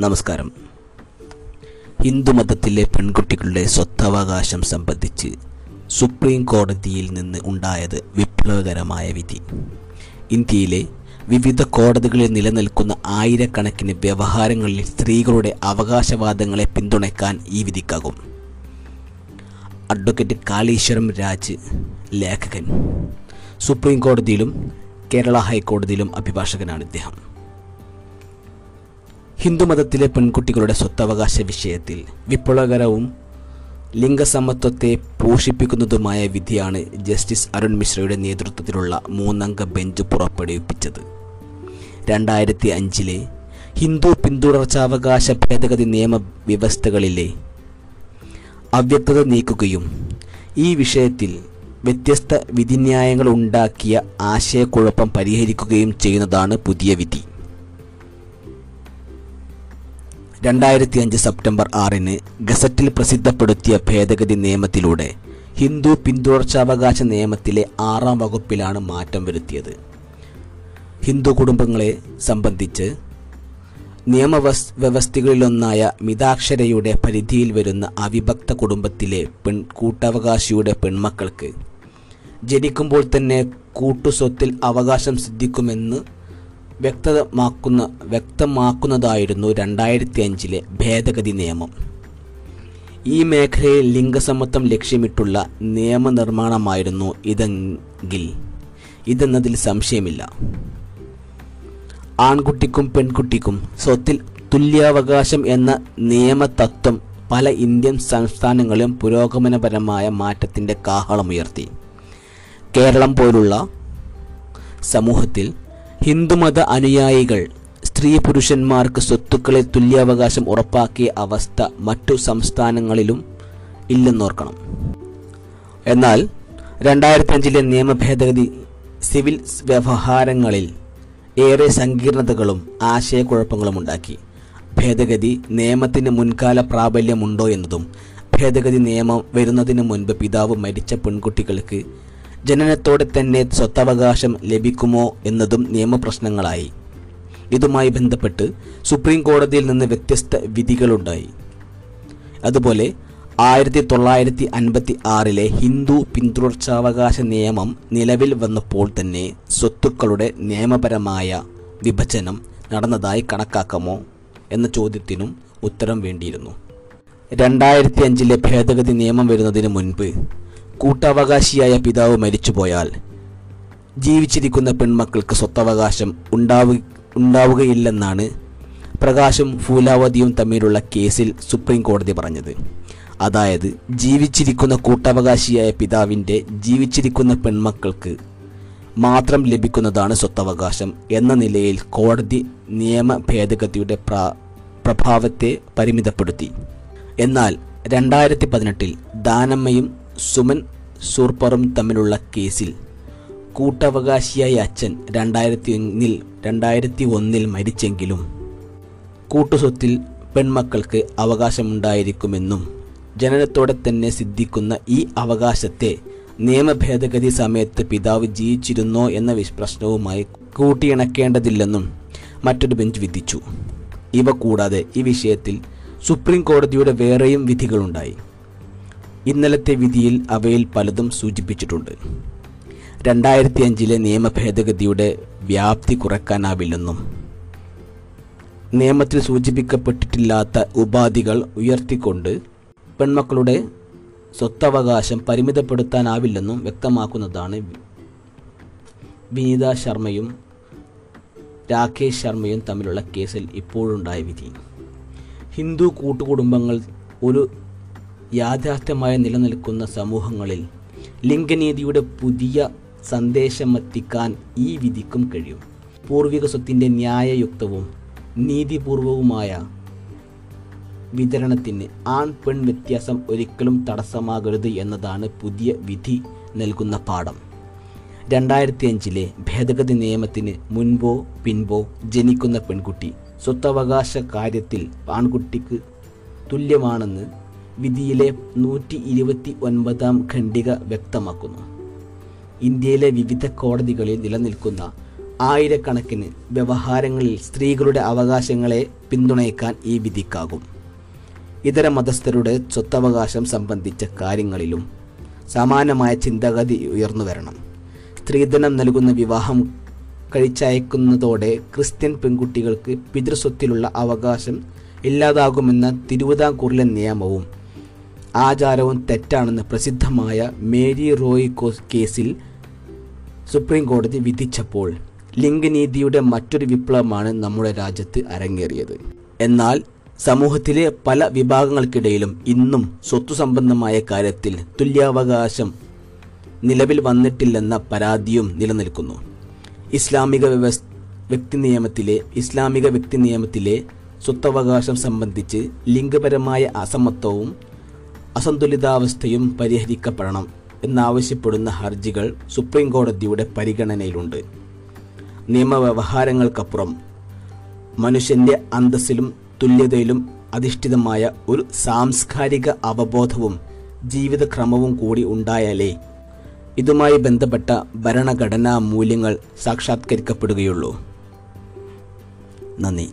നമസ്കാരം. ഹിന്ദുമതത്തിലെ പെൺകുട്ടികളുടെ സ്വത്തവകാശം സംബന്ധിച്ച് സുപ്രീം കോടതിയിൽ നിന്ന് ഉണ്ടായത് വിപ്ലവകരമായ വിധി. ഇന്ത്യയിലെ വിവിധ കോടതികളിൽ നിലനിൽക്കുന്ന ആയിരക്കണക്കിന് വ്യവഹാരങ്ങളിൽ സ്ത്രീകളുടെ അവകാശവാദങ്ങളെ പിന്തുണയ്ക്കാൻ ഈ വിധിക്കാകും. അഡ്വക്കേറ്റ് കാളീശ്വരം രാജ് ലേഖകൻ. സുപ്രീം കോടതിയിലും കേരള ഹൈക്കോടതിയിലും അഭിഭാഷകനാണ് ഇദ്ദേഹം. ഹിന്ദുമതത്തിലെ പെൺകുട്ടികളുടെ സ്വത്തവകാശ വിഷയത്തിൽ വിപ്ലവകരവും ലിംഗസമത്വത്തെ പോഷിപ്പിക്കുന്നതുമായ വിധിയാണ് ജസ്റ്റിസ് അരുൺ മിശ്രയുടെ നേതൃത്വത്തിലുള്ള മൂന്നംഗ ബെഞ്ച് പുറപ്പെടുവിപ്പിച്ചത്. രണ്ടായിരത്തി അഞ്ചിലെ ഹിന്ദു പിന്തുടർച്ചാവകാശ ഭേദഗതി നിയമ വ്യവസ്ഥകളിലെ അവ്യക്തത നീക്കുകയും ഈ വിഷയത്തിൽ വ്യത്യസ്ത വിധിന്യായങ്ങൾ ഉണ്ടാക്കിയ ആശയക്കുഴപ്പം പരിഹരിക്കുകയും ചെയ്യുന്നതാണ് പുതിയ വിധി. രണ്ടായിരത്തി അഞ്ച് സെപ്റ്റംബർ ആറിന് ഗസറ്റിൽ പ്രസിദ്ധപ്പെടുത്തിയ ഭേദഗതി നിയമത്തിലൂടെ ഹിന്ദു പിന്തുടർച്ചാവകാശ നിയമത്തിലെ ആറാം വകുപ്പിലാണ് മാറ്റം വരുത്തിയത്. ഹിന്ദു കുടുംബങ്ങളെ സംബന്ധിച്ച് നിയമവസ് വ്യവസ്ഥകളിലൊന്നായ മിതാക്ഷരയുടെ പരിധിയിൽ വരുന്ന അവിഭക്ത കുടുംബത്തിലെ പെൺ കൂട്ടവകാശിയുടെ പെൺമക്കൾക്ക് ജനിക്കുമ്പോൾ തന്നെ കൂട്ടുസ്വത്തിൽ അവകാശം സിദ്ധിക്കുമെന്ന് വ്യക്തമാക്കുന്ന വ്യക്തമാക്കുന്നതായിരുന്നു രണ്ടായിരത്തി അഞ്ചിലെ ഭേദഗതി നിയമം. ഈ മേഖലയിൽ ലിംഗസമത്വം ലക്ഷ്യമിട്ടുള്ള നിയമനിർമ്മാണമായിരുന്നു ഇതെങ്കിൽ ഇതെന്നതിൽ സംശയമില്ല. ആൺകുട്ടിക്കും പെൺകുട്ടിക്കും സ്വത്തിൽ തുല്യാവകാശം എന്ന നിയമതത്വം പല ഇന്ത്യൻ സംസ്ഥാനങ്ങളിലും പുരോഗമനപരമായ മാറ്റത്തിന്റെ കാഹളമുയർത്തി. കേരളം പോലുള്ള സമൂഹത്തിൽ ഹിന്ദുമത അനുയായികൾ സ്ത്രീ പുരുഷന്മാർക്ക് സ്വത്തുക്കളെ തുല്യാവകാശം ഉറപ്പാക്കിയ അവസ്ഥ മറ്റു സംസ്ഥാനങ്ങളിലും ഇല്ലെന്നോർക്കണം. എന്നാൽ രണ്ടായിരത്തി അഞ്ചിലെ നിയമ ഭേദഗതി സിവിൽ വ്യവഹാരങ്ങളിൽ ഏറെ സങ്കീർണതകളും ആശയക്കുഴപ്പങ്ങളും ഉണ്ടാക്കി ഭേദഗതി നിയമത്തിന് മുൻകാല പ്രാബല്യമുണ്ടോ എന്നതും ഭേദഗതി നിയമം വരുന്നതിന് മുൻപ് പിതാവ് മരിച്ച പെൺകുട്ടികൾക്ക് ജനനത്തോടെ തന്നെ സ്വത്തവകാശം ലഭിക്കുമോ എന്നതും നിയമപ്രശ്നങ്ങളായി. ഇതുമായി ബന്ധപ്പെട്ട് സുപ്രീം കോടതിയിൽ നിന്ന് വ്യത്യസ്ത വിധികളുണ്ടായി. അതുപോലെ ആയിരത്തി തൊള്ളായിരത്തി അൻപത്തി ആറിലെ ഹിന്ദു പിന്തുടർച്ചാവകാശ നിയമം നിലവിൽ വന്നപ്പോൾ തന്നെ സ്വത്തുക്കളുടെ നിയമപരമായ വിഭജനം നടന്നതായി കണക്കാക്കാമോ എന്ന ചോദ്യത്തിനും ഉത്തരം വേണ്ടിയിരുന്നു. രണ്ടായിരത്തി അഞ്ചിലെ ഭേദഗതി നിയമം വരുന്നതിന് മുൻപ് കൂട്ടവകാശിയായ പിതാവ് മരിച്ചുപോയാൽ ജീവിച്ചിരിക്കുന്ന പെൺമക്കൾക്ക് സ്വത്തവകാശം ഉണ്ടാവു ഉണ്ടാവുകയില്ലെന്നാണ് പ്രകാശും ഫൂലാവതിയും തമ്മിലുള്ള കേസിൽ സുപ്രീം കോടതി പറഞ്ഞത്. അതായത് ജീവിച്ചിരിക്കുന്ന കൂട്ടവകാശിയായ പിതാവിന്റെ ജീവിച്ചിരിക്കുന്ന പെൺമക്കൾക്ക് മാത്രം ലഭിക്കുന്നതാണ് സ്വത്തവകാശം എന്ന നിലയിൽ കോടതി നിയമ ഭേദഗതിയുടെ പ്രഭാവത്തെ പരിമിതപ്പെടുത്തി. എന്നാൽ രണ്ടായിരത്തി പതിനെട്ടിൽ ദാനമ്മയും സുമൻ സൂർപ്പറും തമ്മിലുള്ള കേസിൽ. കൂട്ടവകാശിയായ അച്ഛൻ രണ്ടായിരത്തി ഒന്നിൽ രണ്ടായിരത്തി ഒന്നിൽ മരിച്ചെങ്കിലും കൂട്ടുസ്വത്തിൽ പെൺമക്കൾക്ക് അവകാശമുണ്ടായിരിക്കുമെന്നും ജനനത്തോടെ തന്നെ സിദ്ധിക്കുന്ന ഈ അവകാശത്തെ നിയമഭേദഗതി സമയത്ത് പിതാവ് ജീവിച്ചിരുന്നോ എന്ന പ്രശ്നവുമായി കൂട്ടിയിണക്കേണ്ടതില്ലെന്നും മറ്റൊരു ബെഞ്ച് വിധിച്ചു. ഇവ കൂടാതെ ഈ വിഷയത്തിൽ സുപ്രീം കോടതിയുടെ വേറെയും വിധികളുണ്ടായി. ഇന്നലത്തെ വിധിയിൽ അവയിൽ പലതും സൂചിപ്പിച്ചിട്ടുണ്ട്. രണ്ടായിരത്തി അഞ്ചിലെ നിയമ ഭേദഗതിയുടെ വ്യാപ്തി കുറയ്ക്കാനാവില്ലെന്നും നിയമത്തിൽ സൂചിപ്പിക്കപ്പെട്ടിട്ടില്ലാത്ത ഉപാധികൾ ഉയർത്തിക്കൊണ്ട് പെൺമക്കളുടെ സ്വത്തവകാശം പരിമിതപ്പെടുത്താനാവില്ലെന്നും വ്യക്തമാക്കുന്നതാണ് വിനീത ശർമ്മയും രാകേഷ് ശർമ്മയും തമ്മിലുള്ള കേസിൽ ഇപ്പോഴുണ്ടായ വിധി. ഹിന്ദു കൂട്ടുകുടുംബങ്ങൾ ഒരു യാഥാർത്ഥ്യമായി നിലനിൽക്കുന്ന സമൂഹങ്ങളിൽ ലിംഗനീതിയുടെ പുതിയ സന്ദേശമെത്തിക്കാൻ ഈ വിധിക്കും കഴിയും. പൂർവിക സ്വത്തിന്റെ ന്യായയുക്തവും നീതിപൂർവവുമായ വിതരണത്തിന് ആൺ പെൺ വ്യത്യാസം ഒരിക്കലും തടസ്സമാകരുത് എന്നതാണ് പുതിയ വിധി നൽകുന്ന പാഠം. രണ്ടായിരത്തി അഞ്ചിലെ ഭേദഗതി നിയമത്തിന് മുൻപോ പിൻപോ ജനിക്കുന്ന പെൺകുട്ടി സ്വത്തവകാശ കാര്യത്തിൽ ആൺകുട്ടിക്ക് തുല്യമാണെന്ന് വിധിയിലെ നൂറ്റി ഇരുപത്തി ഒൻപതാം ഖണ്ഡിക വ്യക്തമാക്കുന്നു. ഇന്ത്യയിലെ വിവിധ കോടതികളിൽ നിലനിൽക്കുന്ന ആയിരക്കണക്കിന് വ്യവഹാരങ്ങളിൽ സ്ത്രീകളുടെ അവകാശങ്ങളെ പിന്തുണയ്ക്കാൻ ഈ വിധിക്കാകും. ഇതര മതസ്ഥരുടെ സ്വത്തവകാശം സംബന്ധിച്ച കാര്യങ്ങളിലും സമാനമായ ചിന്താഗതി ഉയർന്നു വരണം സ്ത്രീധനം നൽകുന്ന വിവാഹം കഴിച്ചയക്കുന്നതോടെ ക്രിസ്ത്യൻ പെൺകുട്ടികൾക്ക് പിതൃസ്വത്തിലുള്ള അവകാശം ഇല്ലാതാകുമെന്ന തിരുവിതാംകൂറിലെ നിയമവും ആചാരവും തെറ്റാണെന്ന് പ്രസിദ്ധമായ മേരി റോയ് കേസിൽ സുപ്രീം കോടതി വിധിച്ചപ്പോൾ ലിംഗനീതിയുടെ മറ്റൊരു വിപ്ലവമാണ് നമ്മുടെ രാജ്യത്ത് അരങ്ങേറിയത്. എന്നാൽ സമൂഹത്തിലെ പല വിഭാഗങ്ങൾക്കിടയിലും ഇന്നും സ്വത്തു സംബന്ധമായ കാര്യത്തിൽ തുല്യാവകാശം നിലവിൽ വന്നിട്ടില്ലെന്ന പരാതിയും നിലനിൽക്കുന്നു. ഇസ്ലാമിക വ്യവസ് വ്യക്തി നിയമത്തിലെ ഇസ്ലാമിക വ്യക്തി നിയമത്തിലെ സ്വത്തവകാശം സംബന്ധിച്ച് ലിംഗപരമായ അസമത്വവും അസന്തുലിതാവസ്ഥയും പരിഹരിക്കപ്പെടണം എന്നാവശ്യപ്പെടുന്ന ഹർജികൾ സുപ്രീം കോടതിയുടെ പരിഗണനയിലുണ്ട്. നിയമവ്യവഹാരങ്ങൾക്കപ്പുറം മനുഷ്യന്റെ അന്തസ്സിലും തുല്യതയിലും അധിഷ്ഠിതമായ ഒരു സാംസ്കാരിക അവബോധവും ജീവിതക്രമവും കൂടി ഉണ്ടായാലേ ഇതുമായി ബന്ധപ്പെട്ട ഭരണഘടനാ മൂല്യങ്ങൾ സാക്ഷാത്കരിക്കപ്പെടുകയുള്ളൂ. നന്ദി.